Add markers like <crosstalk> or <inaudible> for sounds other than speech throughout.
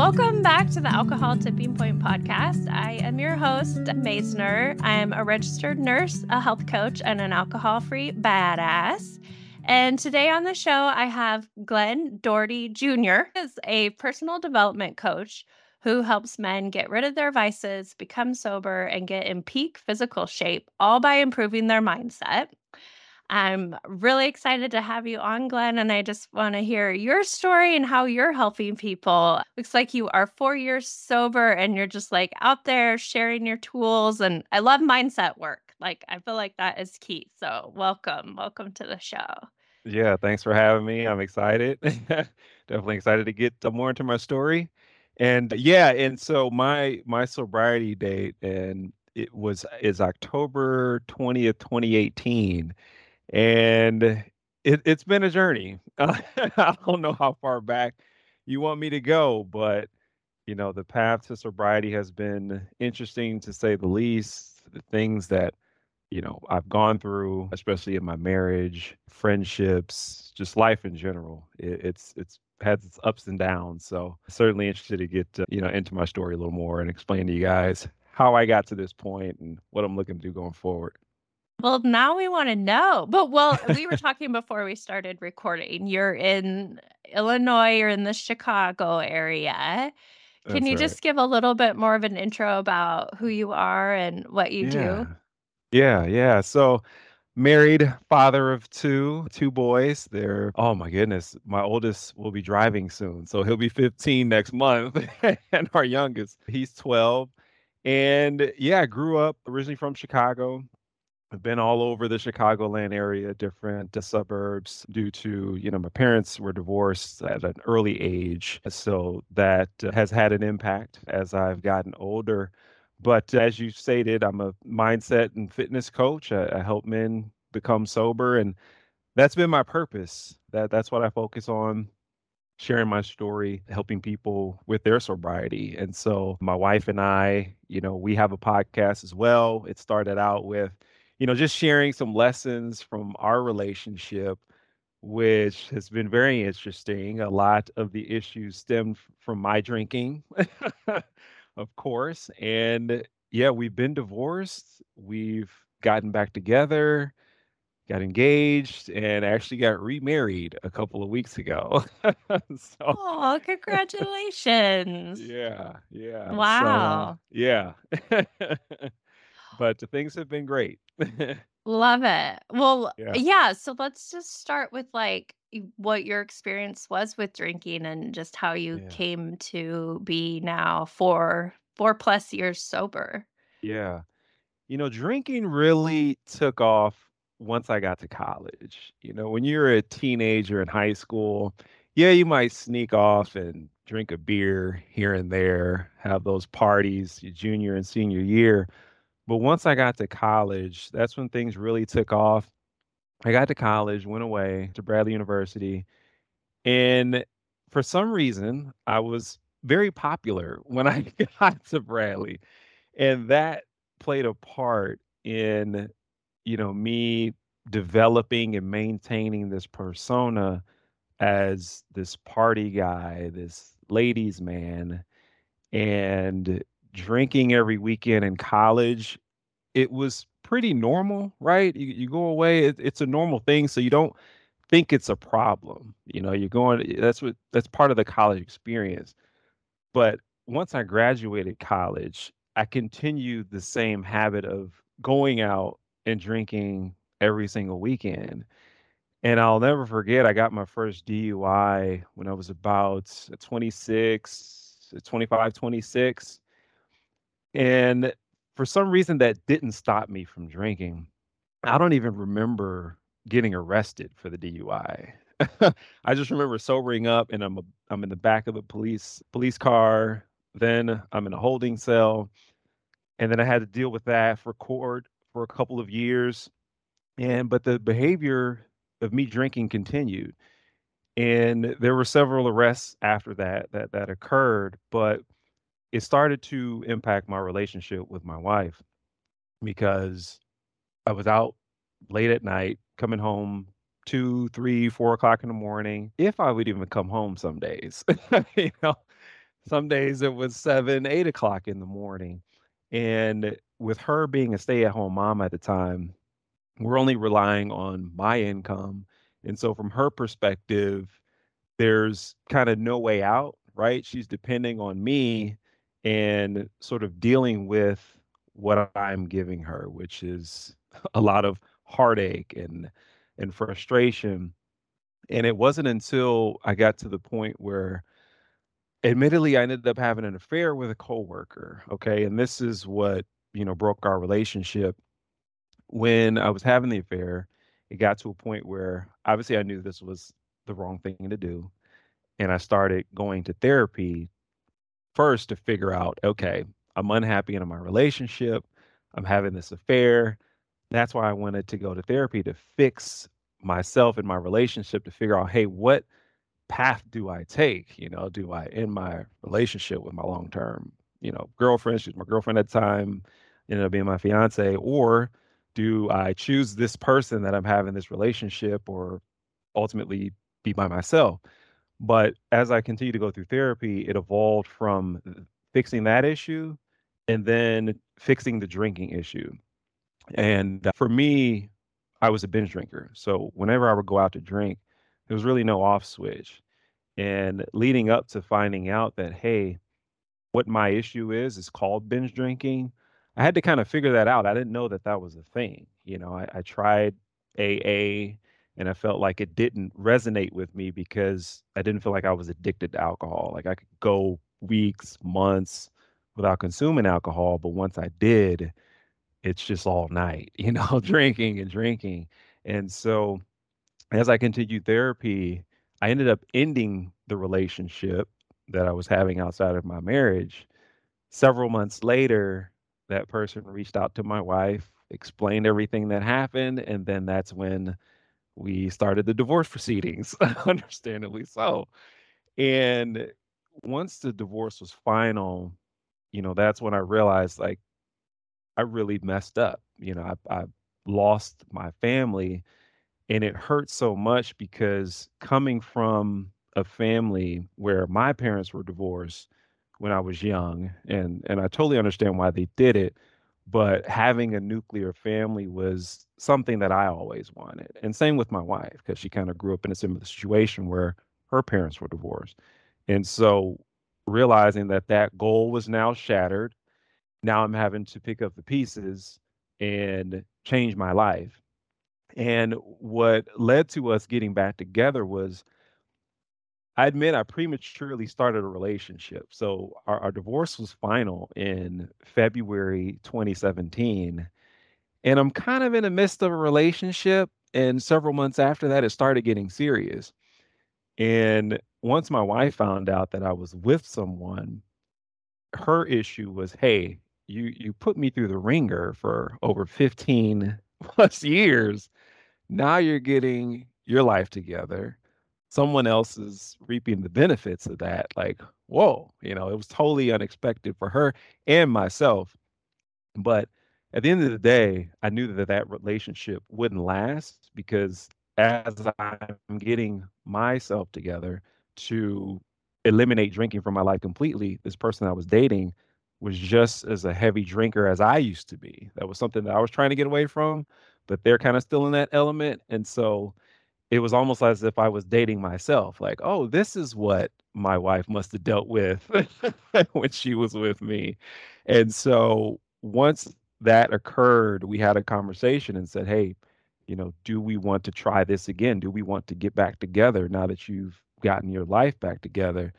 Welcome back to the Alcohol Tipping Point podcast. I am your host, Maisner. I'm a registered nurse, a health coach, and an alcohol free badass. And today on the show, I have Glenn Doherty Jr. is a personal development coach who helps men get rid of their vices, become sober, and get in peak physical shape, all by improving their mindset. I'm really excited to have you on, Glenn. And I just want to hear your story and how you're helping people. Looks like you are four years sober and you're just like out there sharing your tools. And I love mindset work. Like, I feel like that is key. So, welcome. Welcome to the show. Yeah, thanks for having me. I'm excited. <laughs> Definitely excited to get more into my story. And yeah, and so my my sobriety date and it was is October 20th, 2018 and it, it's been a journey. <laughs> I don't know how far back you want me to go, but you know, the path to sobriety has been interesting to say the least. The things that you know I've gone through, especially in my marriage, friendships, just life in general. It, it's it's had its ups and downs. So certainly interested to get uh, you know into my story a little more and explain to you guys how I got to this point and what I'm looking to do going forward. Well, now we want to know. But well, <laughs> we were talking before we started recording. You're in Illinois, you're in the Chicago area. Can That's you right. just give a little bit more of an intro about who you are and what you Yeah. do? Yeah, yeah. So married, father of two, two boys. They're oh my goodness. My oldest will be driving soon. So he'll be 15 next month. <laughs> and our youngest, he's 12. And yeah, I grew up originally from Chicago. I've been all over the Chicagoland area, different uh, suburbs due to, you know, my parents were divorced at an early age. So that uh, has had an impact as I've gotten older. But as you stated, I'm a mindset and fitness coach. I, I help men become sober, and that's been my purpose. That that's what I focus on, sharing my story, helping people with their sobriety. And so my wife and I, you know, we have a podcast as well. It started out with, you know, just sharing some lessons from our relationship, which has been very interesting. A lot of the issues stemmed from my drinking, <laughs> of course. And yeah, we've been divorced. We've gotten back together, got engaged, and actually got remarried a couple of weeks ago. <laughs> so Oh, <laughs> congratulations. yeah, yeah. So Wow. yeah. But the things have been great. <laughs> Love it. Well, yeah. yeah, so let's just start with like what your experience was with drinking and just how you Yeah. came to be now four four plus years sober. Yeah. You know, drinking really took off once I got to college. You know, when you're a teenager in high school, yeah, you might sneak off and drink a beer here and there, have those parties your junior and senior year. But once I got to college, that's when things really took off. I got to college, went away to Bradley University, and for some reason, I was very popular when I <laughs> got to Bradley. And that played a part in, you know, me developing and maintaining this persona as this party guy, this ladies man, and drinking every weekend in college. It was pretty normal, right? You, you go away, it, it's a normal thing. So you don't think it's a problem. You know, you're going, eh, that's what, that's part of the college experience. But once I graduated college, I continued the same habit of going out and drinking every single weekend. And I'll never forget, I got my first DUI when I was about 26, 25, 26. And for some reason, that didn't stop me from drinking. I don't even remember getting arrested for the DUI. <laughs> I just remember sobering up and I'm a, I'm in the back of a police police car. Then I'm in a holding cell, and then I had to deal with that for court for a couple of years. And but the behavior of me drinking continued, and there were several arrests after that that that occurred. But it started to impact my relationship with my wife because I was out late at night, coming home two, three, four o'clock in the morning. If I would even come home some days, <laughs> you know, some days it was seven, eight o'clock in the morning. And with her being a stay at home mom at the time, we're only relying on my income. And so, from her perspective, there's kind of no way out, right? She's depending on me and sort of dealing with what I'm giving her, which is <laughs> a lot of heartache and and frustration. And it wasn't until I got to the point where admittedly I ended up having an affair with a coworker, okay? And this is what, you know, broke our relationship. When I was having the affair, it got to a point where obviously I knew this was the wrong thing to do. And I started going to therapy first to figure out, okay, I'm unhappy in my relationship. I'm having this affair. That's why I wanted to go to therapy to fix myself and my relationship to figure out, hey, what path do I take? You know, do I end my relationship with my long term, you know, girlfriend? She's my girlfriend at the time, ended up being my fiance, or do I choose this person that I'm having this relationship or ultimately be by myself? But as I continue to go through therapy, it evolved from fixing that issue and then fixing the drinking issue. And uh, for me, I was a binge drinker. So whenever I would go out to drink, there was really no off switch. And leading up to finding out that, hey, what my issue is is called binge drinking, I had to kind of figure that out. I didn't know that that was a thing. You know, I, I tried AA and I felt like it didn't resonate with me because I didn't feel like I was addicted to alcohol. Like I could go weeks, months without consuming alcohol, but once I did, it's just all night, <laughs> you know, drinking and drinking. And so as I continued therapy, I ended up ending the relationship that I was having outside of my marriage. Several months later, that person reached out to my wife, explained everything that happened, and then that's when we started the divorce proceedings, <laughs> understandably so. And once the divorce was final, you know, that's when I realized like I really messed up. You know, I, I lost my family and it hurt so much because coming from a family where my parents were divorced when I was young, and and I totally understand why they did it, but having a nuclear family was something that I always wanted. And same with my wife, because she kind of grew up in a similar situation where her parents were divorced. And so realizing that that goal was now shattered, now I'm having to pick up the pieces and change my life. And what led to us getting back together was I admit I prematurely started a relationship. So our, our divorce was final in February 2017. And I'm kind of in the midst of a relationship. And several months after that, it started getting serious. And once my wife found out that I was with someone, her issue was, hey, you you put me through the ringer for over 15 <laughs> plus years. Now you're getting your life together. Someone else is reaping the benefits of that. Like, whoa, you know, it was totally unexpected for her and myself. But at the end of the day, I knew that that relationship wouldn't last because as I'm getting myself together to eliminate drinking from my life completely, this person I was dating was just as a heavy drinker as I used to be. That was something that I was trying to get away from, but they're kind of still in that element. And so it was almost as if I was dating myself. Like, oh, this is what my wife must have dealt with <laughs> when she was with me. And so once that occurred, we had a conversation and said, hey, you know, do we want to try this again? Do we want to get back together now that you've gotten your life back together?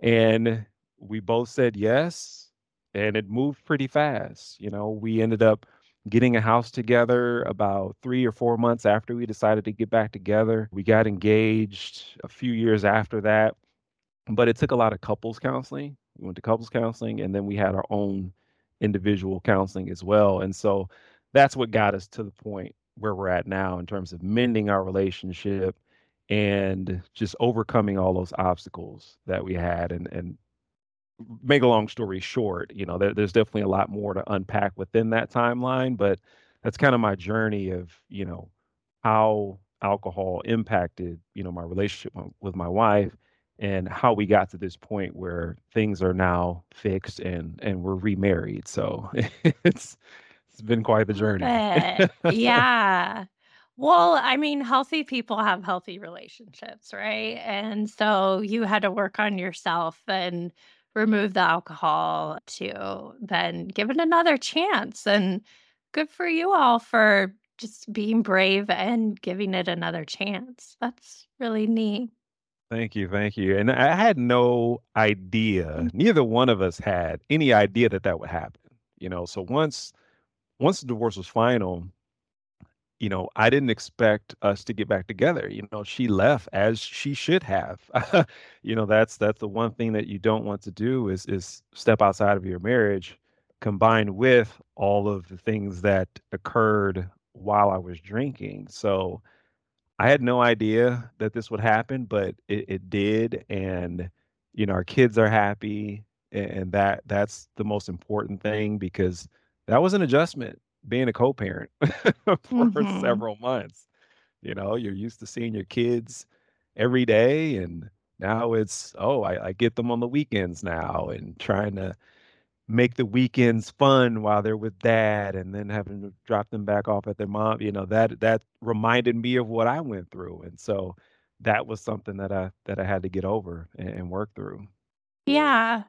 And we both said yes, and it moved pretty fast. You know, we ended up getting a house together about three or four months after we decided to get back together. We got engaged a few years after that, but it took a lot of couples counseling. We went to couples counseling, and then we had our own individual counseling as well. And so that's what got us to the point where we're at now in terms of mending our relationship and just overcoming all those obstacles that we had and and make a long story short you know there, there's definitely a lot more to unpack within that timeline but that's kind of my journey of you know how alcohol impacted you know my relationship with my wife and how we got to this point where things are now fixed and and we're remarried. So <laughs> it's it's been quite the journey. <laughs> Yeah. Well, I mean, healthy people have healthy relationships, right? And so you had to work on yourself and remove the alcohol to then give it another chance. And good for you all for just being brave and giving it another chance. That's really neat. Thank you, thank you. And I had no idea, mm. neither one of us had any idea that that would happen. You know, so once once the divorce was final, you know, I didn't expect us to get back together. You know, she left as she should have. <laughs> you know, that's that's the one thing that you don't want to do is is step outside of your marriage combined with all of the things that occurred while I was drinking. So I had no idea that this would happen, but it, it did. And, you know, our kids are happy. And that that's the most important thing because that was an adjustment being a co-parent <laughs> for hmm several months. You know, you're used to seeing your kids every day, and now it's, oh, I, I get them on the weekends now, and trying to make the weekends fun while they're with dad, and then having to drop them back off at their mom. You know, that that reminded me of what I went through, and so that was something that I that I had to get over and, and work through. Yeah.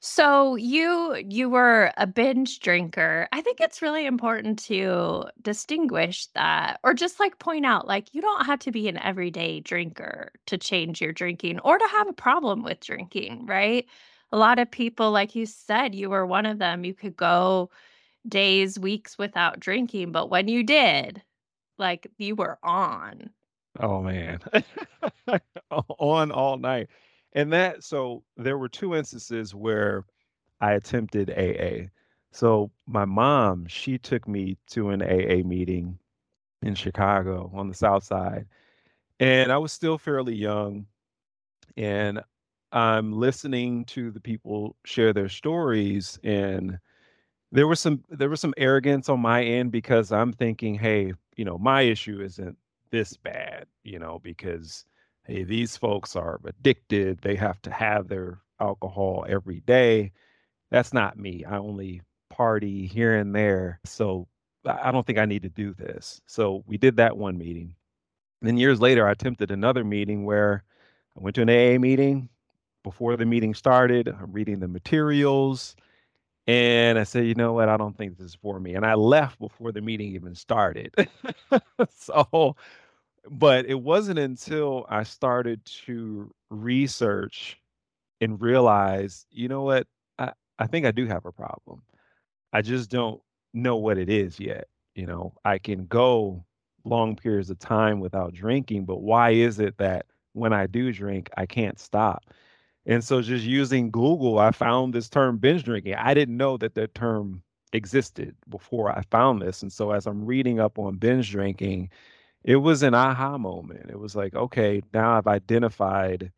So you you were a binge drinker. I think it's really important to distinguish that or just like point out like you don't have to be an everyday drinker to change your drinking or to have a problem with drinking, right? A lot of people like you said you were one of them. You could go days, weeks without drinking, but when you did, like you were on. Oh man. <laughs> On all night. And that so there were 2 instances where I attempted AA. So my mom, she took me to an AA meeting in Chicago on the South Side, and I was still fairly young, and I'm listening to the people share their stories, and there was some there was some arrogance on my end because I'm thinking, "Hey, you know, my issue isn't this bad, you know, because, hey, these folks are addicted. They have to have their alcohol every day. That's not me. I only party here and there. So I don't think I need to do this." So we did that one meeting. Then years later, I attempted another meeting where I went to an AA meeting. Before the meeting started, I'm reading the materials and I said, "You know what? I don't think this is for me." And I left before the meeting even started. <laughs> So, but it wasn't until I started to research and realize, you know what? I, I think I do have a problem. I just don't know what it is yet. You know, I can go long periods of time without drinking, but why is it that when I do drink, I can't stop? And so just using Google, I found this term binge drinking. I didn't know that that term existed before I found this. And so as I'm reading up on binge drinking, it was an aha moment. It was like, okay, now I've identified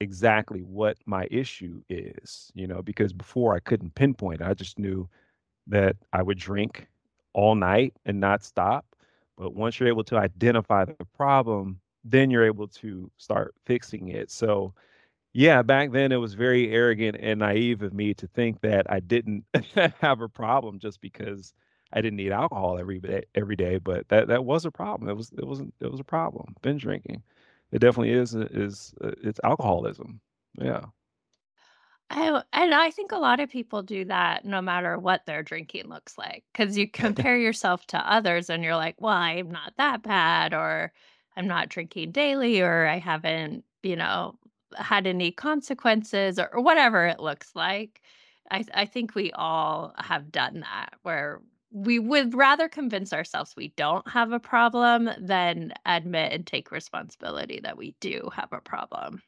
exactly what my issue is, you know, because before I couldn't pinpoint. I just knew that I would drink all night and not stop. But once you're able to identify the problem, then you're able to start fixing it. So, yeah, back then it was very arrogant and naive of me to think that I didn't <laughs> have a problem just because I didn't need alcohol every day every day, but that that was a problem. It was it wasn't it was a problem. Binge drinking. It definitely is is uh, it's alcoholism. Yeah. I and I think a lot of people do that no matter what their drinking looks like, because you <laughs> compare yourself to others and you're like, "Well, I'm not that bad," or "I'm not drinking daily," or "I haven't, you know, had any consequences," or or whatever it looks like. I I think we all have done that, where we would rather convince ourselves we don't have a problem than admit and take responsibility that we do have a problem.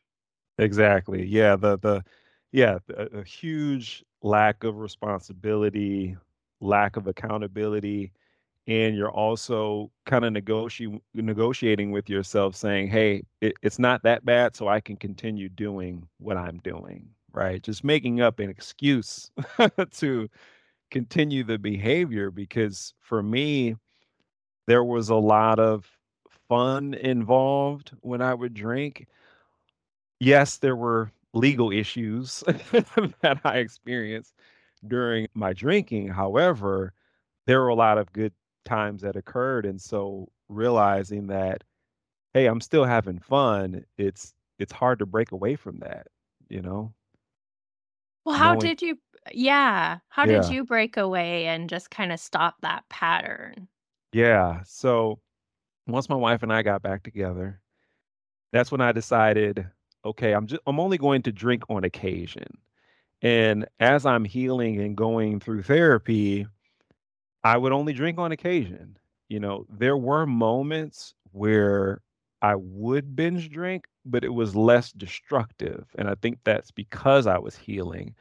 Exactly. Yeah, the the yeah, a, a huge lack of responsibility, lack of accountability, and you're also kind of negotiating negotiating with yourself saying, "Hey, it, it's not that bad, so I can continue doing what I'm doing." Right? Just making up an excuse <laughs> to continue the behavior because for me, there was a lot of fun involved when I would drink yes, there were legal issues <laughs> that I experienced during my drinking. However, there were a lot of good times that occurred. And so realizing that, hey, I'm still having fun, it's it's hard to break away from that, you know? Well, how Knowing did you yeah, how did yeah. you break away and just kinda stop that pattern? Yeah. So once my wife and I got back together, that's when I decided, okay, I'm just I'm only going to drink on occasion. And as I'm healing and going through therapy, I would only drink on occasion. You know, there were moments where I would binge drink, but it was less destructive. And I think that's because I was healing.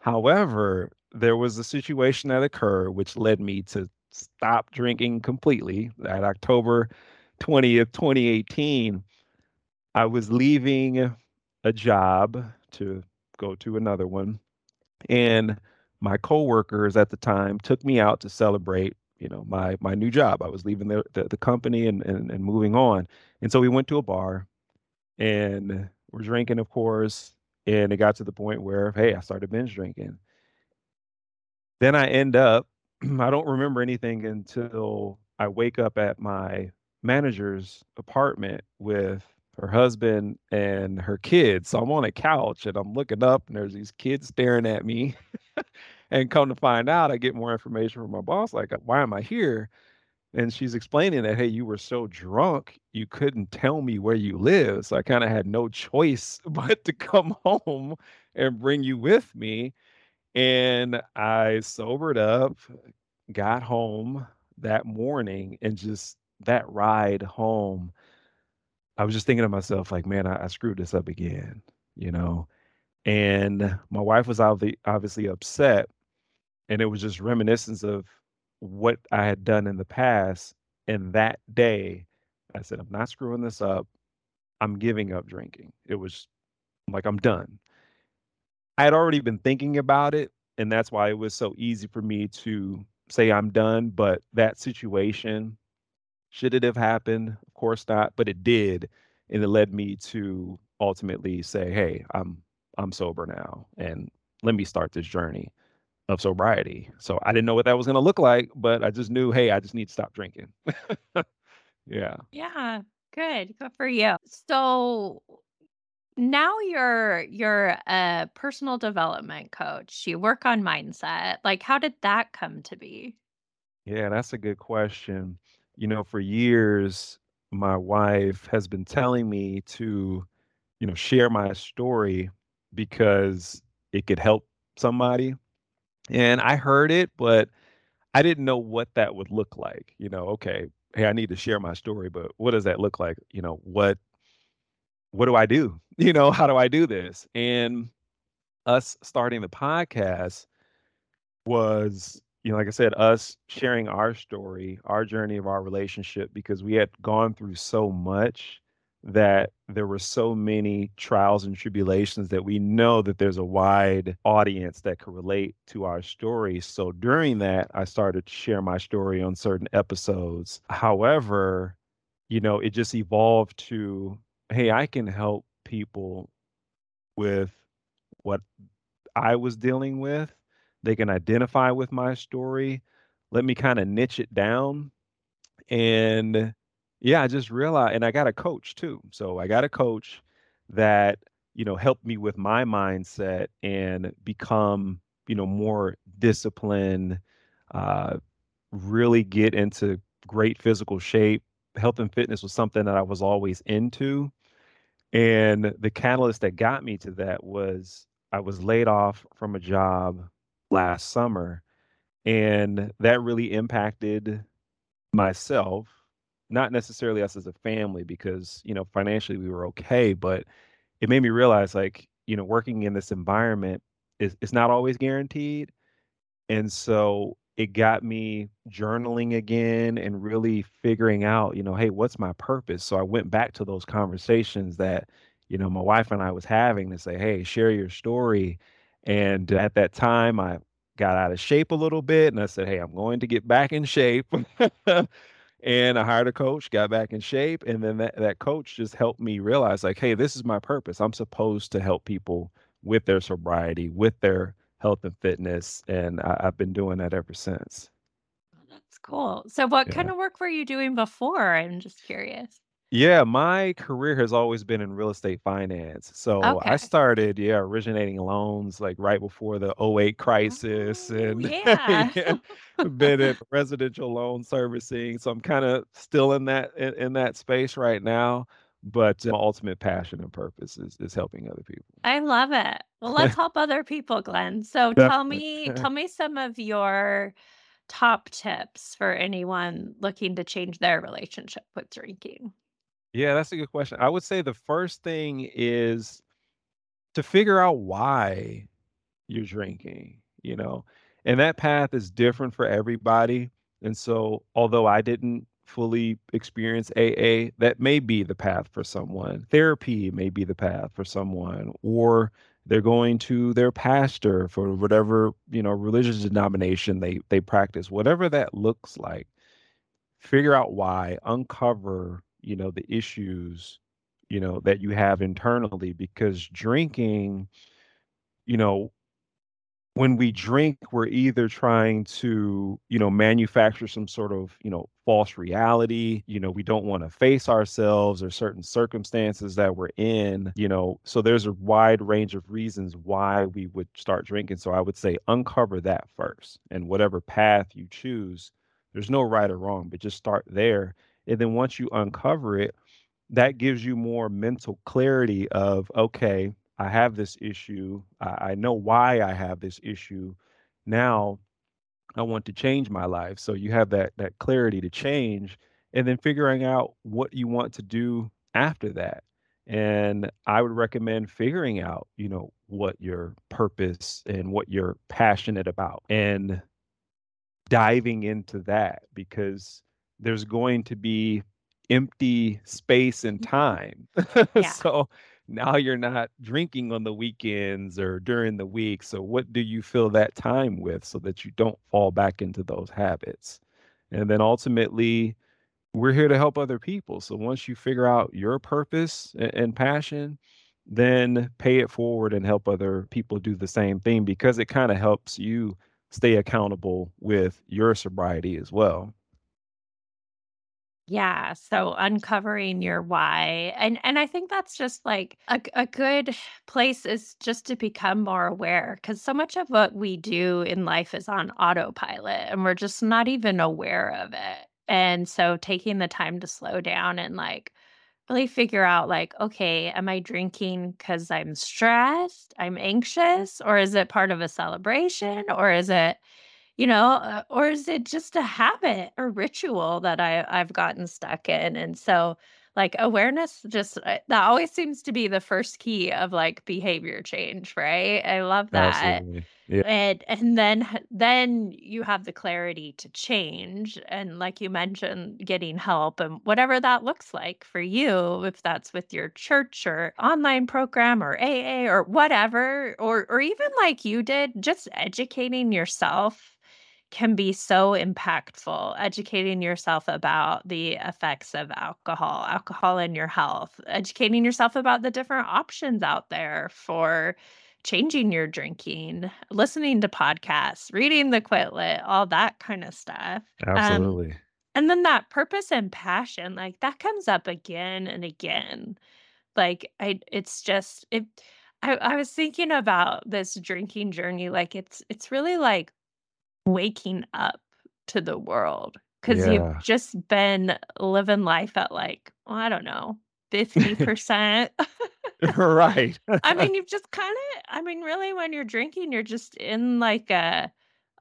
However, there was a situation that occurred which led me to stop drinking completely. At October 20th, 2018, I was leaving a job to go to another one and my coworkers at the time took me out to celebrate, you know, my my new job. I was leaving the the, the company and, and and moving on. And so we went to a bar and we're drinking, of course. And it got to the point where, hey, I started binge drinking. Then I end up, <clears throat> I don't remember anything until I wake up at my manager's apartment with her husband and her kids. So I'm on a couch and I'm looking up and there's these kids staring at me. <laughs> and come to find out, I get more information from my boss, like, why am I here? And she's explaining that, hey, you were so drunk, you couldn't tell me where you live. So I kind of had no choice <laughs> but to come home and bring you with me. And I sobered up, got home that morning, and just that ride home, I was just thinking to myself, like, man, I, I screwed this up again, you know? And my wife was obvi- obviously upset. And it was just reminiscence of what I had done in the past. And that day, I said, I'm not screwing this up. I'm giving up drinking. It was like, I'm done. I had already been thinking about it, and that's why it was so easy for me to say I'm done. But that situation, should it have happened? Of course not, but it did, and it led me to ultimately say, "Hey, I'm I'm sober now, and let me start this journey of sobriety." So I didn't know what that was going to look like, but I just knew, hey, I just need to stop drinking. <laughs> yeah. Yeah, good, good for you. So now you're you're a personal development coach. You work on mindset. Like, how did that come to be? Yeah, that's a good question. You know, for years, my wife has been telling me to, you know, share my story because it could help somebody. And I heard it, but I didn't know what that would look like. You know, okay, hey, I need to share my story, but what does that look like? You know, what what do I do? <laughs> You know, how do I do this? And us starting the podcast was, you know, like I said, us sharing our story, our journey of our relationship, because we had gone through so much that there were so many trials and tribulations that we know that there's a wide audience that could relate to our story. So during that, I started to share my story on certain episodes. However, you know, it just evolved to, hey, I can help people with what I was dealing with. They can identify with my story. Let me kind of niche it down. And yeah, I just realized, and I got a coach too. So I got a coach that, you know, helped me with my mindset and become, you know, more disciplined, uh, really get into great physical shape. Health and fitness was something that I was always into. And the catalyst that got me to that was I was laid off from a job last summer, and that really impacted myself, not necessarily us as a family because, you know, financially we were okay, but it made me realize like, you know, working in this environment is it's not always guaranteed. And so it got me journaling again and really figuring out, you know, hey, what's my purpose? So I went back to those conversations that, you know, my wife and I was having to say, hey, share your story. And at that time, I got out of shape a little bit and I said, hey, I'm going to get back in shape. <laughs> and I hired a coach, got back in shape, and then that, that coach just helped me realize like, hey, this is my purpose. I'm supposed to help people with their sobriety, with their health and fitness, and I, I've been doing that ever since. That's cool. So what Yeah. kind of work were you doing before? I'm just curious. Yeah, my career has always been in real estate finance. So I Okay. started, yeah, originating loans like right before the '08 crisis Oh, and yeah. <laughs> yeah, <laughs> been in residential loan servicing. So I'm kind of still in that in, in that space right now, but uh, my ultimate passion and purpose is is helping other people. I love it. Well, let's <laughs> help other people, Glenn. So tell Definitely. me tell me some of your top tips for anyone looking to change their relationship with drinking. Yeah, that's a good question. I would say the first thing is to figure out why you're drinking, you know? And that path is different for everybody. And so, although I didn't fully experience AA, that may be the path for someone. Therapy may be the path for someone, or they're going to their pastor for whatever, you know, religious denomination they they practice. Whatever that looks like, figure out why, uncover, you know, the issues, you know, that you have internally because drinking, you know, when we drink, we're either trying to, you know, manufacture some sort of, you know, false reality. You know, we don't want to face ourselves or certain circumstances that we're in, you know. So there's a wide range of reasons why we would start drinking. So I would say uncover that first. And whatever path you choose, there's no right or wrong, but just start there. And then once you uncover it, that gives you more mental clarity of, okay, I have this issue. I, I know why I have this issue. Now I want to change my life. So you have that that clarity to change and then figuring out what you want to do after that. And I would recommend figuring out, you know, what your purpose and what you're passionate about and diving into that because there's going to be empty space and Mhm. time. <laughs> Yeah. so now you're not drinking on the weekends or during the week. So what do you fill that time with so that you don't fall back into those habits? And then ultimately, we're here to help other people. So once you figure out your purpose and passion, then pay it forward and help other people do the same thing because it kind of helps you stay accountable with your sobriety as well. Yeah, so uncovering your why. And and I think that's just like a a good place is just to become more aware cuz so much of what we do in life is on autopilot and we're just not even aware of it. And so taking the time to slow down and like really figure out like okay, am I drinking cuz I'm stressed, I'm anxious or is it part of a celebration or is it you know, uh, or is it just a habit or ritual that I I've gotten stuck in? And so, like, awareness just uh, that always seems to be the first key of like behavior change, right? I love that. Yeah, And and then then you have the clarity to change and like you mentioned getting help and whatever that looks like for you if that's with your church or online program or AA or whatever or or even like you did just educating yourself can be so impactful, educating yourself about the effects of alcohol, alcohol in your health, educating yourself about the different options out there for changing your drinking, listening to podcasts, reading the quit lit, all that kind of stuff. Um, absolutely. and then that purpose and passion, like that comes up again and again. Like I it's just it I, I was thinking about this drinking journey, like it's it's really like waking up to the world because 'cause you've just been living life at, like, oh, I don't know, 50%. <laughs> Right. <laughs> I mean, you've just <laughs> kinda I mean, really, when you're drinking, you're just in, like, a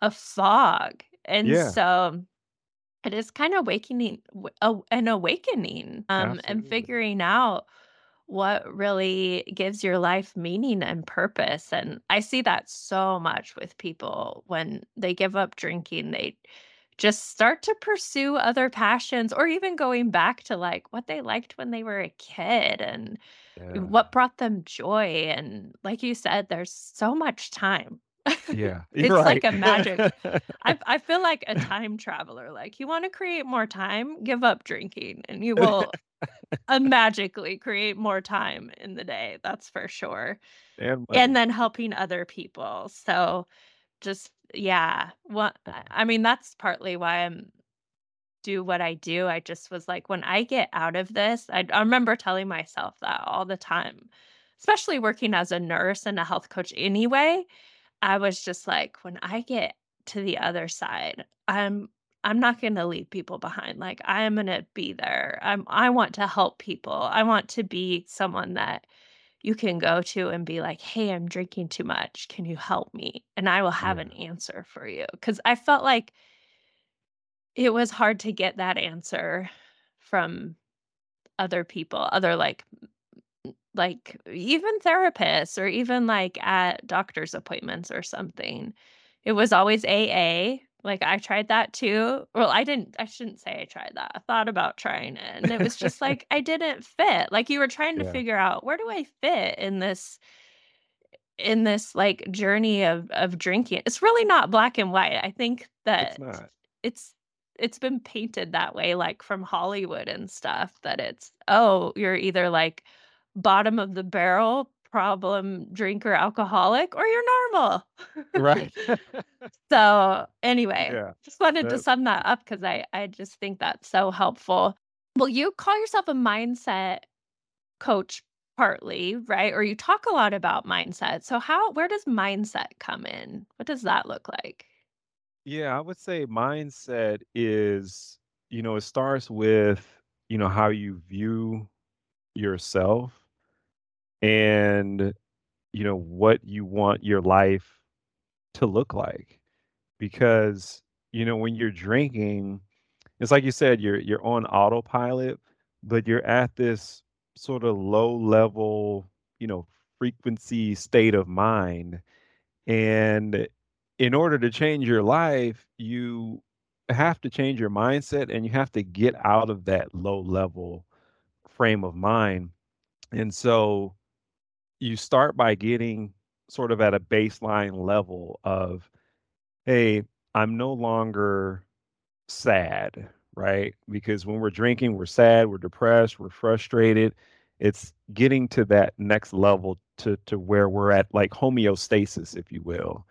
a fog, and Yeah, so it is kinda wakening w a an awakening, um, and figuring out what really gives your life meaning and purpose. And I see that so much with people when they give up drinking, they just start to pursue other passions or even going back to like what they liked when they were a kid and Yeah. what brought them joy. And like you said, there's so much time. Yeah, <laughs> It's right. like a magic <laughs> I I feel like a time traveler, like, you wanna create more time? Give up drinking, and you will, <laughs> uh, magically create more time in the day, that's for sure, And and then helping other people, so just yeah, what I I mean, that's partly why I'm do what I do, I just was like, "When I get out of this" I I remember telling myself that all the time, especially working as a nurse and a health coach anyway, I was just like, "When I get to the other side, I'm I'm not gonna leave people behind, like, I am gonna be there, I'm I want to help people, I want to be someone that you can go to and be like, "Hey, I'm drinking too much, can you help me?' And I will have an answer for you cuz I felt like it was hard to get that answer from other people, other, like, like, even therapists or even, like, at doctor's appointments or something. It was always AA, like, I tried that too well, I didn't I shouldn't say I tried that, I thought about trying it, and it was just like, <laughs> I didn't fit, like, you were trying to Yeah. figure out, "Where do I fit in this in this, like, journey of of drinking?" It's really not black and white, I think that not. it's it's been painted that way, like, from Hollywood and stuff, that it's, "Oh, you're either, like, bottom of the barrel, problem drinker, alcoholic, or you're normal." Right. <laughs> So, anyway, Yeah, just wanted to sum that up because I I just think that's so helpful. Well, you call yourself a mindset coach partly, right? Or you talk a lot about mindset, so how where does mindset come in? What does that look like? Yeah, I would say mindset is you know, it starts with, you know, how you view yourself and, you know, what you want your life to look like. Because, you know, when you're drinking, it's like you said, you're you're on autopilot, but you're at this sorta low level, you know, frequency state of mind, and in order to change your life, you have to change your mindset, and you have to get out of that low level frame of mind, and so, you start by getting sort of at a baseline level of, "Hey, I'm no longer sad," right? Because when we're drinking, we're sad, we're depressed, we're frustrated. It's getting to that next level to to where we're at, like, homeostasis, if you will,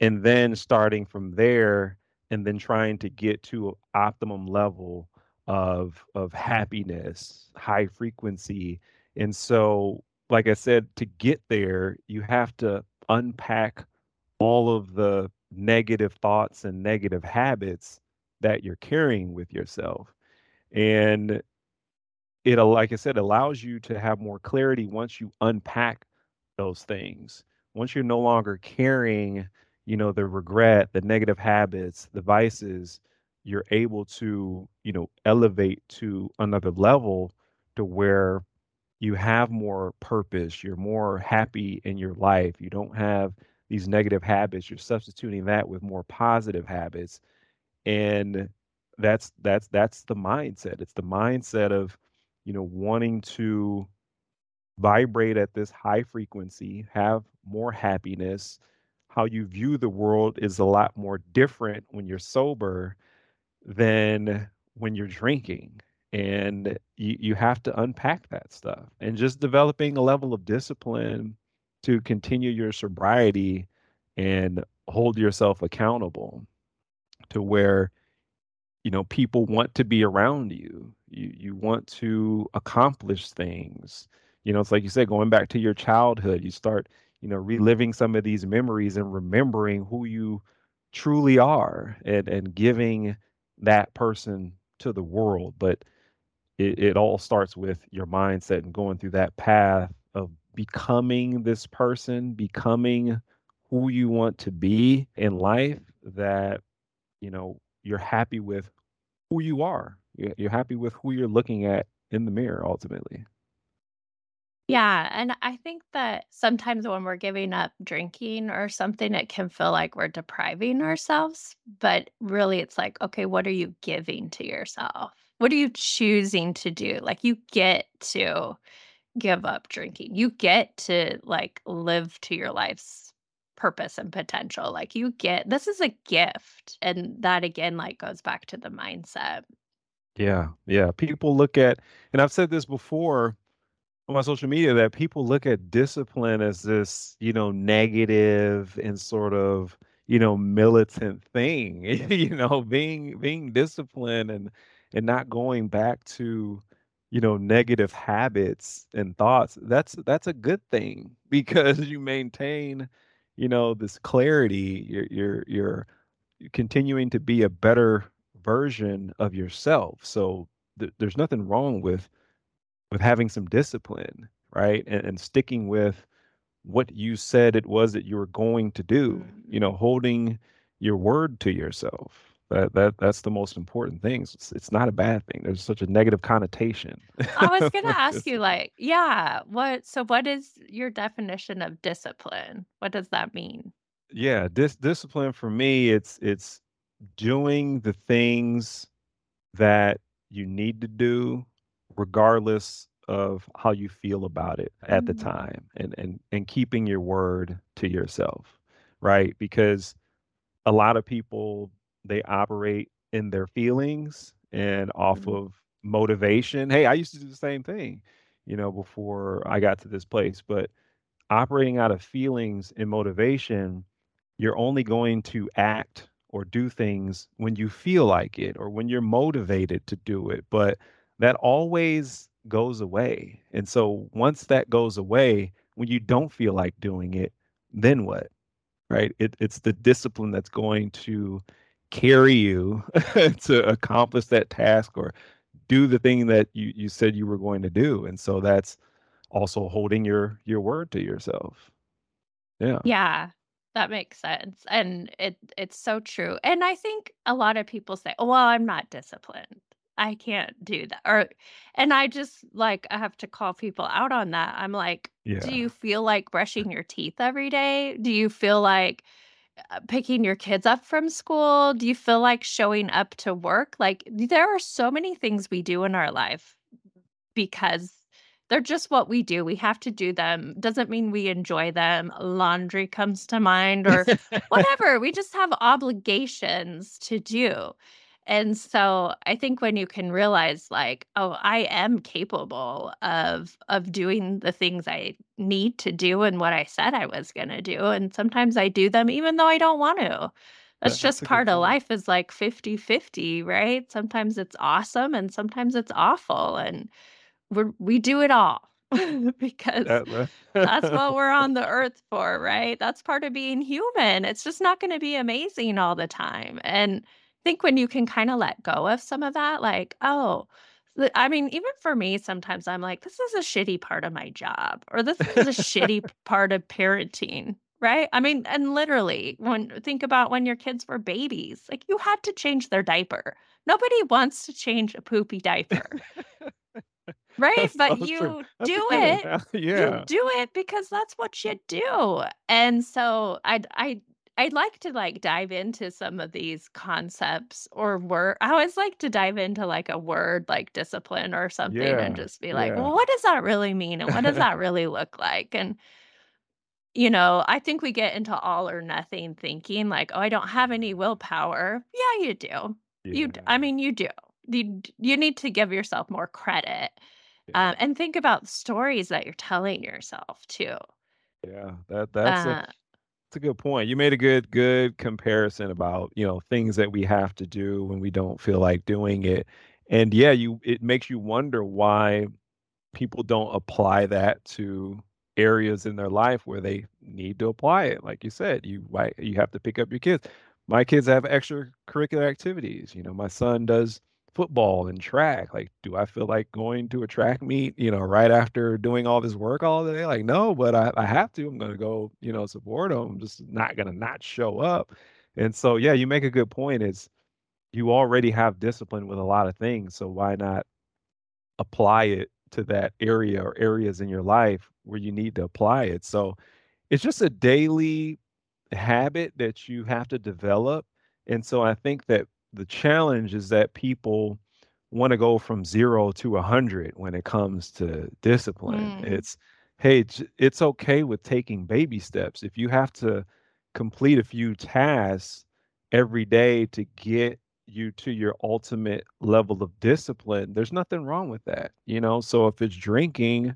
and then starting from there, and then trying to get to an optimum level of of happiness, high frequency, and so, like I said, to get there, you have to unpack all of the negative thoughts and negative habits that you're carrying with yourself, and it'll like I said, allows you to have more clarity once you unpack those things. Once you're no longer carrying, you know, the regret, the negative habits, the vices, you're able to, you know, elevate to another level to where you have more purpose, you're more happy in your life, you don't have these negative habits, you're substituting that with more positive habits, and that's that's that's the mindset. It's the mindset of, you know, wanting to vibrate at this high frequency, have more happiness. How you view the world is a lot more different when you're sober than when you're drinking, and you you have to unpack that stuff, and just developing a level of discipline to continue your sobriety and hold yourself accountable to where, you know, people want to be around you. You you want to accomplish things. You know, it's like you said, going back to your childhood, you start, you know, reliving some of these memories and remembering who you truly are and and giving that person to the world, but it it all starts with your mindset and going through that path of becoming this person, becoming who you want to be in life that, you know, you're happy with who you are. You're you're happy with who you're looking at in the mirror ultimately. Yeah, and I think that sometimes when we're giving up drinking or something, it can feel like we're depriving ourselves, but really it's like, okay, what are you giving to yourself? What are you choosing to do? Like, you get to give up drinking. You get to, like, live to your life's purpose and potential. Like you get this is a gift. And that again like goes back to the mindset. Yeah, yeah. People look at, and I've said this before on my social media, that people look at discipline as this, you know, negative and sort of, you know, militant thing. <laughs> you know, being being disciplined and and not going back to, you know, negative habits and thoughts. That's that's a good thing <laughs> because you maintain, you know, this clarity. You're you're you're continuing to be a better version of yourself. So th- there's nothing wrong with with having some discipline, right? And, and sticking with what you said it was that you were going to do. You mm-hmm. know, holding your word to yourself. That that that's the most important thing. It's, it's not a bad thing. There's such a negative connotation. I was <laughs> gonna ask you, like, yeah, what? So, what is your definition of discipline? What does that mean? yeah, dis- discipline for me, it's it's doing the things that you need to do regardless of how you feel about it at the Mm, time and and and keeping your word to yourself right because a lot of people they operate in their feelings and off mm, of motivation hey i used to do the same thing you know before i got to this place but operating out of feelings and motivation you're only going to act or do things when you feel like it or when you're motivated to do it. But that always goes away. And so once that goes away, when you don't feel like doing it, then what? Right? It, it's the discipline that's going to carry you <laughs> to accomplish that task or do the thing that you, you said you were going to do. And so that's also holding your your word to yourself. Yeah. Yeah, that makes sense. And it it's so true. And I think a lot of people say, "Oh, well, I'm not disciplined. I can't do that." Or and I just like I have to call people out on that. I'm like, "Do you feel like brushing <laughs> your teeth every day? Do you feel like Uh, picking your kids up from school? Do you feel like showing up to work? Like there are so many things we do in our life because they're just what we do. We have to do them. Doesn't mean we enjoy them. Laundry comes to mind or <laughs> whatever. We just have obligations to do. And so I think when you can realize like, oh, I am capable of of doing the things I need to do and what I said I was going to do and sometimes I do them even though I don't want to. That's That that's just part of life is like fifty-fifty, right? Sometimes it's awesome and sometimes it's awful and we're we do it all <laughs> because That that's what we're on <laughs> the earth for, right? That's part of being human. It's just not gonna be amazing all the time, and think when you can kinda let go of some of that, like, "Oh" I mean, even for me, sometimes I'm like, "This is a shitty part of my job," or, "This is a shitty part of parenting," right? I mean, and literally, when think about when your kids were babies, like, you had to change their diaper. Nobody wants to change a poopy diaper. <laughs> Right, That's but so you do it. analogy. <laughs> You Yeah. do it because that's what you do. And so I'd I I'd like to like dive into some of these concepts or word. I always like to dive into like a word like discipline or something and just be like, Yeah. well, what does that really mean? And what does that really look like? And you know, I think we get into all or nothing thinking like, oh, I don't have any willpower. Yeah, you do. You, I mean, you do. You, you need to give yourself more credit Yeah. um, and think about the stories that you're telling yourself too. Yeah. That that's a That's a good point. You made a good good comparison about, you know, things that we have to do when we don't feel like doing it. And yeah, you it makes you wonder why people don't apply that to areas in their life where they need to apply it. Like you said, you why you have to pick up your kids. My kids have extracurricular activities. You know, my son does football and track. Like, do I feel like going to a track meet, you know, right after doing all this work all day? Like, no, but I, I have to. I'm gonna go, you know, support them. I'm just not gonna not show up. And so, yeah, you make a good point. Is you already have discipline with a lot of things, so why not apply it to that area or areas in your life where you need to apply it. So it's just a daily habit that you have to develop. And so I think that the challenge is that people want to go from zero to a hundred when it comes to discipline. mm, It's, hey, it's okay with taking baby steps. If you have to complete a few tasks every day to get you to your ultimate level of discipline, there's nothing wrong with that, you know? So if it's drinking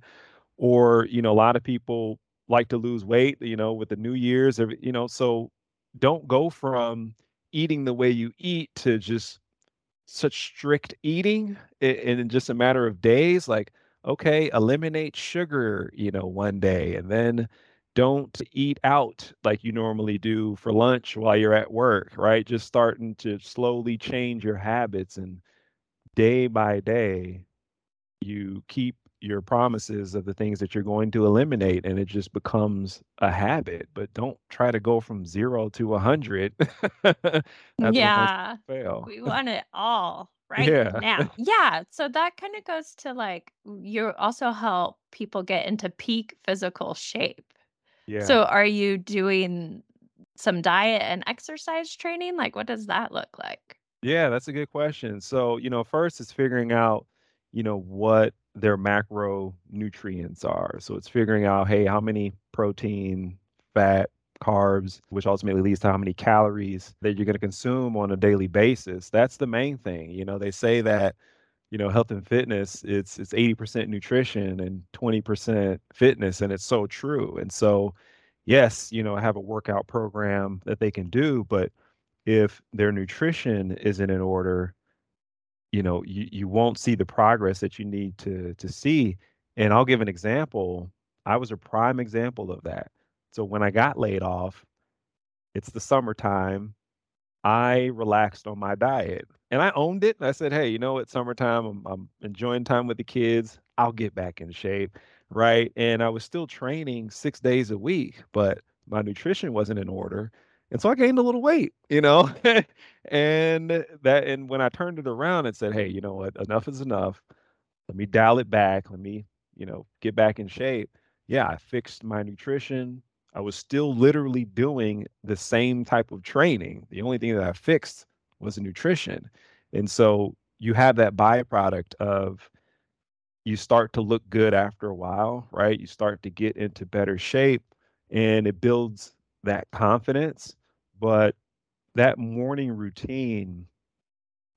or, you know, a lot of people like to lose weight, you know, with the New Year's, you know, so don't go from eating the way you eat to just such strict eating in just a matter of days. Like, okay, eliminate sugar, you know, one day and then don't eat out like you normally do for lunch while you're at work, right? Just starting to slowly change your habits and day by day you keep your promises of the things that you're going to eliminate and it just becomes a habit but don't try to go from zero to a hundred. <laughs> Yeah. fail. We <laughs> want it all right yeah. now. <laughs> Yeah so that kind of goes to like you also help people get into peak physical shape. Yeah. So are you doing some diet and exercise training? Like what does that look like? Yeah that's a good question. So you know first is figuring out you know what their macronutrients are. So it's figuring out, hey, how many protein, fat, carbs, which ultimately leads to how many calories that you're going to consume on a daily basis. That's the main thing. You know, they say that, you know, health and fitness, it's it's 80% nutrition and 20% fitness, and it's so true. And so, yes, you know, have a workout program that they can do, but if their nutrition isn't in order, you know you, you won't see the progress that you need to to see and i'll give an example. I was a prime example of that. So when i got laid off it's the summertime i relaxed on my diet and i owned it i said hey you know it's summertime I'm, I'm enjoying time with the kids. I'll get back in shape right? And i was still training six days a week but my nutrition wasn't in order and so I gained a little weight, you know, <laughs> and that, and when I turned it around and said, hey, you know what, enough is enough. Let me dial it back. Let me, you know, get back in shape. Yeah, I fixed my nutrition. I was still literally doing the same type of training. The only thing that I fixed was the nutrition. And so you have that byproduct of you start to look good after a while, right? You start to get into better shape and it builds that confidence but that morning routine,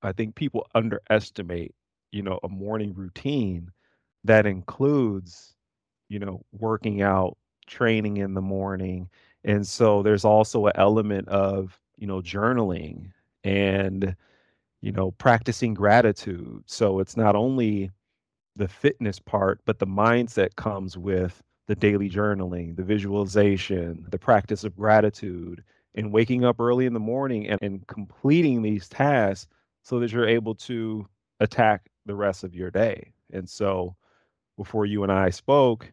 I think people underestimate, you know, a morning routine that includes, you know, working out, training in the morning. And so there's also an element of, you know, journaling and, you know, practicing gratitude. So it's not only the fitness part, but the mindset comes with the daily journaling, the visualization, the practice of gratitude, and waking up early in the morning and, and completing these tasks so that you're able to attack the rest of your day. And so before you and I spoke,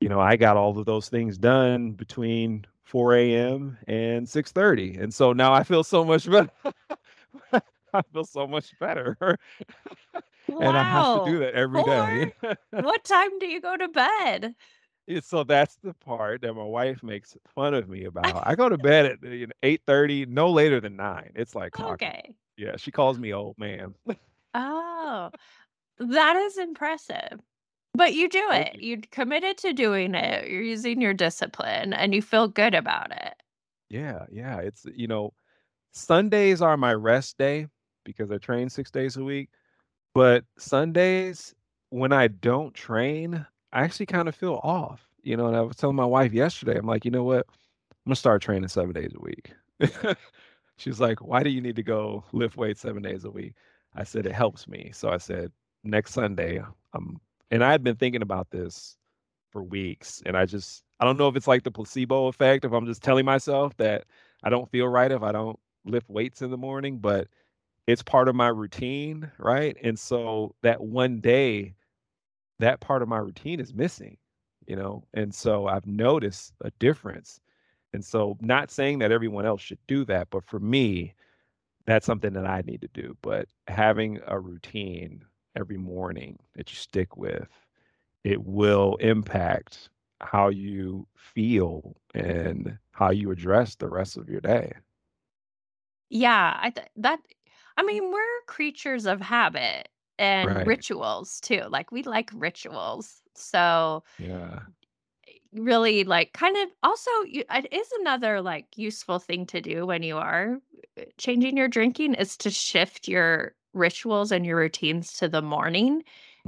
you know, I got all of those things done between 4 a.m. and 6:30. And so now I feel so much better. <laughs> I feel so much better. <laughs> and I have to do that every day. <laughs> what time do you go to bed? Eh, so that's the part that my wife makes fun of me about. I go to <laughs> bed at eh, you know, 8:30, no later than 9. It's like Okay. Yeah, she calls me old man. <laughs> Oh, that is impressive. But you do it. you. You're committed to doing it. You're using your discipline and you feel good about it. Yeah, yeah. It's you know, Sundays are my rest day because I train 6 days a week. But Sundays when I don't train, I actually kind of feel off, you know. And I was telling my wife yesterday, I'm like, you know what? I'm gonna start training seven days a week. <laughs> She's like, why do you need to go lift weights seven days a week? I said it helps me. So I said next Sunday, um, and I had been thinking about this for weeks, and I just I don't know if it's like the placebo effect, if I'm just telling myself that I don't feel right if I don't lift weights in the morning, but it's part of my routine, right? And so that one day that part of my routine is missing, you know? And so I've noticed a difference. And so, not saying that everyone else should do that, but for me, that's something that I need to do. But having a routine every morning that you stick with, it will impact how you feel and how you address the rest of your day. Yeah, I th- that I mm. mean, we're creatures of habit and Right. rituals too. Like we like rituals. So Yeah. really like kind of also you, it is another like useful thing to do when you are uh, changing your drinking is to shift your rituals and your routines to the morning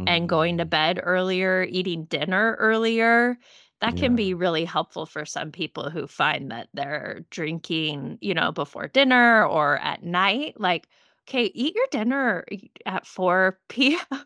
and going to Mm, bed earlier, eating dinner earlier. That can be really helpful for some people who find that they're drinking, you know, before dinner or at night. Like, okay, eat your dinner at 4 <laughs> p.m.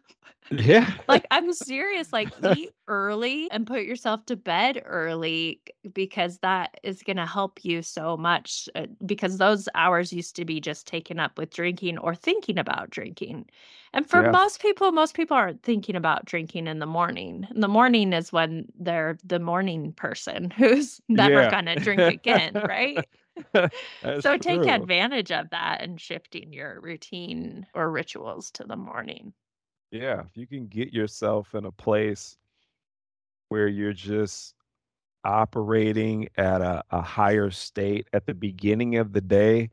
Yeah. Like, I'm serious, like, eat early and put yourself to bed early because that is gonna help you so much, uh, because those hours used to be just taken up with drinking or thinking about drinking. And for Yeah. most people, most people aren't thinking about drinking in the morning. In the morning is when they're the morning person <laughs> who's never Yeah. gonna drink <laughs> again, right? <laughs> So take true. advantage of that and shifting your routine or rituals to the morning. Yeah, if you can get yourself in a place where you're just operating at a, a higher state at the beginning of the day,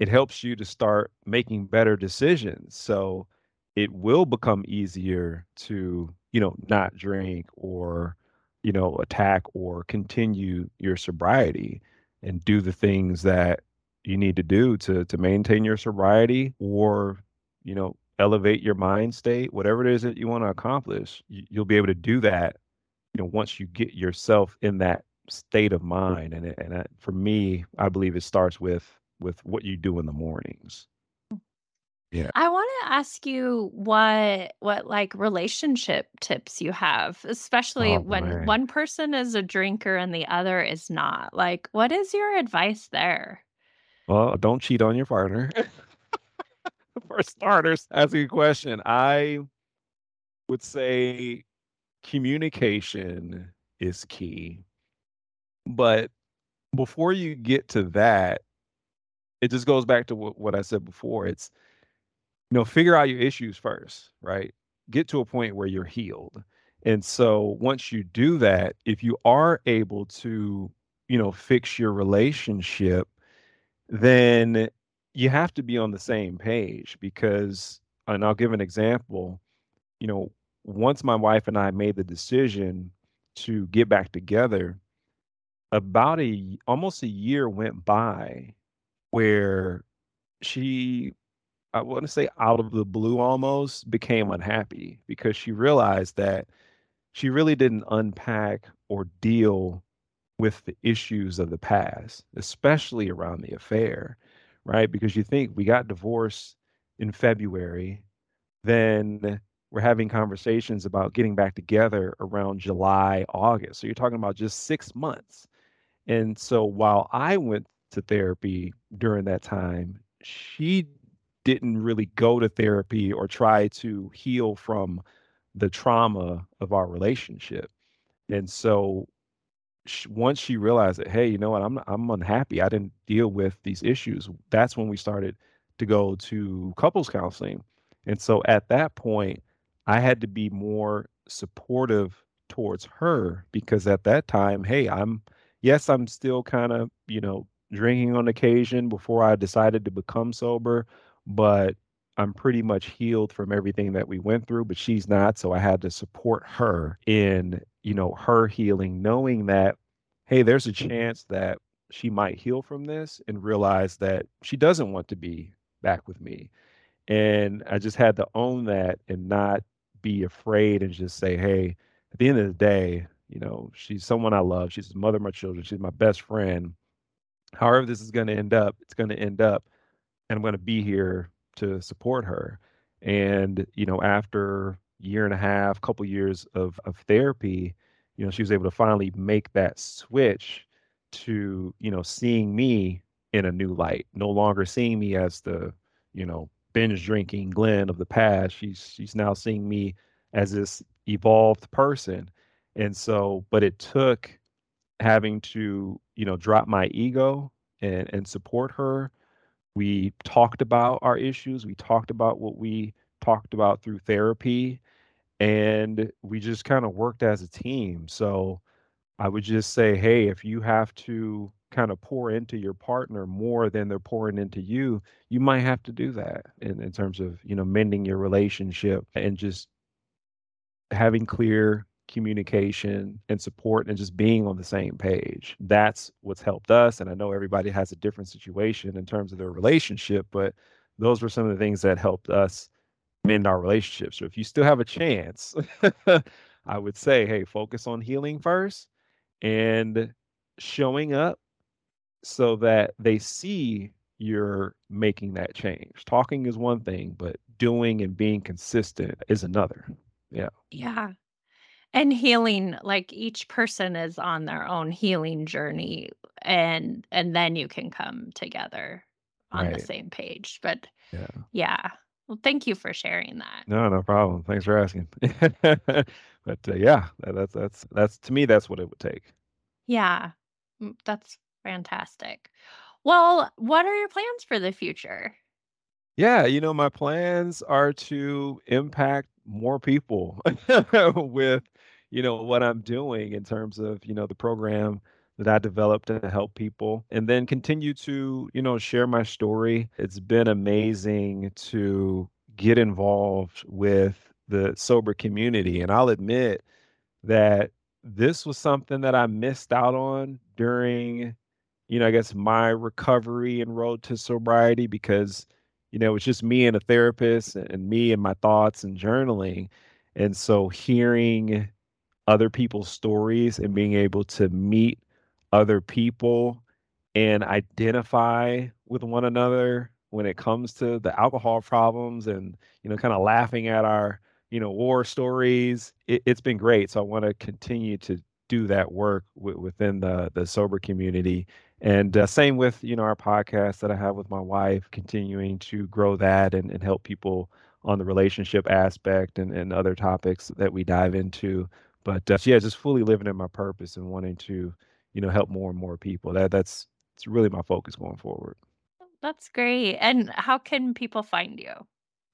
it helps you to start making better decisions. So it will become easier to, you know, not drink or, you know, attack or continue your sobriety and do the things that you need to do to to maintain your sobriety or, you know, elevate your mind state, whatever it is that you want to accomplish. You, you'll be able to do that, you know, once you get yourself in that state of mind and it, and for me, I believe it starts with with what you do in the mornings. Yeah. I wanna ask you what what, like, relationship tips you have, especially Oh when one person is a drinker and the other is not. Like, what is your advice there? Well, don't cheat on your partner. <laughs> For starters, that's a good question. I would say communication is key. But before you get to that, it just goes back to what, what I said before. It's you know, figure out your issues first, right? Get to a point where you're healed. And so once you do that, if you are able to, you know, fix your relationship, then you have to be on the same page because, and I'll give an example, you know, once my wife and I made the decision to get back together, about a almost a year went by where she I want to say out of the blue almost became unhappy because she realized that she really didn't unpack or deal with the issues of the past, especially around the affair, right? Because you think we got divorced in February, then we're having conversations about getting back together around July, August. So you're talking about just six months. And so while I went to therapy during that time, she didn't really go to therapy or try to heal from the trauma of our relationship. And so sh once she realized that, "Hey, you know what? I'm I'm unhappy. I didn't deal with these issues." That's when we started to go to couples counseling. And so at that point, I had to be more supportive towards her because at that time, hey, I'm yes, I'm still kind of, you know, drinking on occasion before I decided to become sober, but I'm pretty much healed from everything that we went through, but she's not, so I had to support her in, you know, her healing, knowing that hey, there's a chance that she might heal from this and realize that she doesn't want to be back with me. And I just had to own that and not be afraid and just say, hey, at the end of the day, you know, she's someone I love. She's the mother of my children. She's my best friend. However, this is going to end up, it's going to end up and I'm going to be here to support her. And you know, after year and a half, couple years of of therapy, you know, she was able to finally make that switch to you know seeing me in a new light, no longer seeing me as the you know binge drinking Glenn of the past. She's she's now seeing me as this evolved person. And so, but it took having to you know drop my ego and and support her we talked about our issues. We talked about what we talked about through therapy, and we just kind of worked as a team. So I would just say, hey, if you have to kind of pour into your partner more than they're pouring into you, you might have to do that in, in terms of, you know, mending your relationship and just having clear communication and support and just being on the same page. That's what's helped us. And I know everybody has a different situation in terms of their relationship, but those were some of the things that helped us mend our relationship. So if you still have a chance, <laughs> I would say, hey, focus on healing first and showing up so that they see you're making that change. Talking is one thing, but doing and being consistent is another. Yeah. Yeah. And healing, like each person is on their own healing journey and and then you can come together on the same page. But Yeah. yeah. Well, thank you for sharing that. No, no problem. Thanks for asking. <laughs> But uh, yeah, that, that's that's that's to me that's what it would take. Yeah. That's fantastic. Well, what are your plans for the future? Yeah, you know, my plans are to impact more people <laughs> with, you know, what I'm doing in terms of, you know, the program that I developed to help people and then continue to, you know, share my story. It's been amazing to get involved with the sober community. And I'll admit that this was something that I missed out on during, you know, I guess my recovery and road to sobriety because, you know, it was just me and a therapist and me and my thoughts and journaling. And so hearing other people's stories and being able to meet other people and identify with one another when it comes to the alcohol problems and you know kind of laughing at our you know war stories it, it's been great. So i want to continue to do that work w- within the the sober community. And uh, same with you know our podcast that i have with my wife continuing to grow that and, and help people on the relationship aspect and, and other topics that we dive into but uh, yeah just fully living in my purpose and wanting to you know help more and more people that that's it's really my focus going forward That's great. And how can people find you?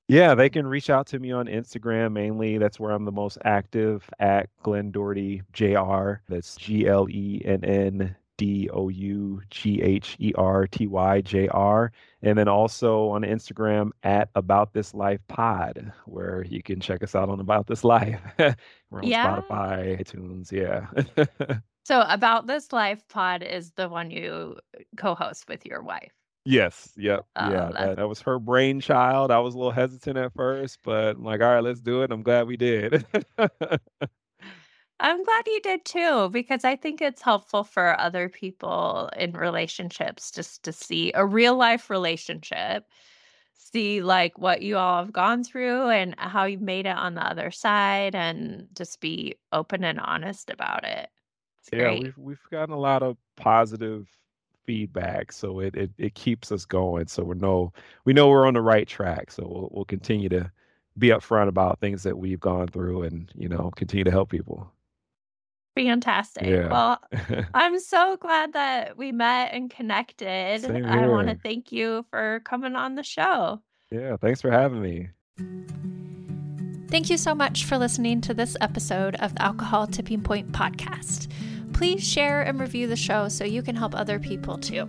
Yeah, they can reach out to me on Instagram mainly. That's where I'm the most active at Glenn Dougherty JR. That's G L E N N D O U G H E R T Y J R. And then also on Instagram at About This Life Pod, where you can check us out on About This Life. <laughs> We're on Yeah. Spotify, iTunes. Yeah. <laughs> So, About This Life pod is the one you co host with your wife. Yes. Yep. Oh, Yeah. That, that was her brainchild. I was a little hesitant at first, but I'm like, all right, let's do it. I'm glad we did. <laughs> I'm glad you did too, because I think it's helpful for other people in relationships just to see a real life relationship, see like what you all have gone through and how you made it on the other side, and just be open and honest about it. It's Yeah, great. we've we've gotten a lot of positive feedback, so it it, it keeps us going. So we know we know we're on the right track. So we'll we'll continue to be upfront about things that we've gone through, and you know, continue to help people. Fantastic. Yeah. Well, <laughs> I'm so glad that we met and connected. I want to thank you for coming on the show. Yeah, thanks for having me. Thank you so much for listening to this episode of the Alcohol Tipping Point podcast. Please share and review the show so you can help other people too.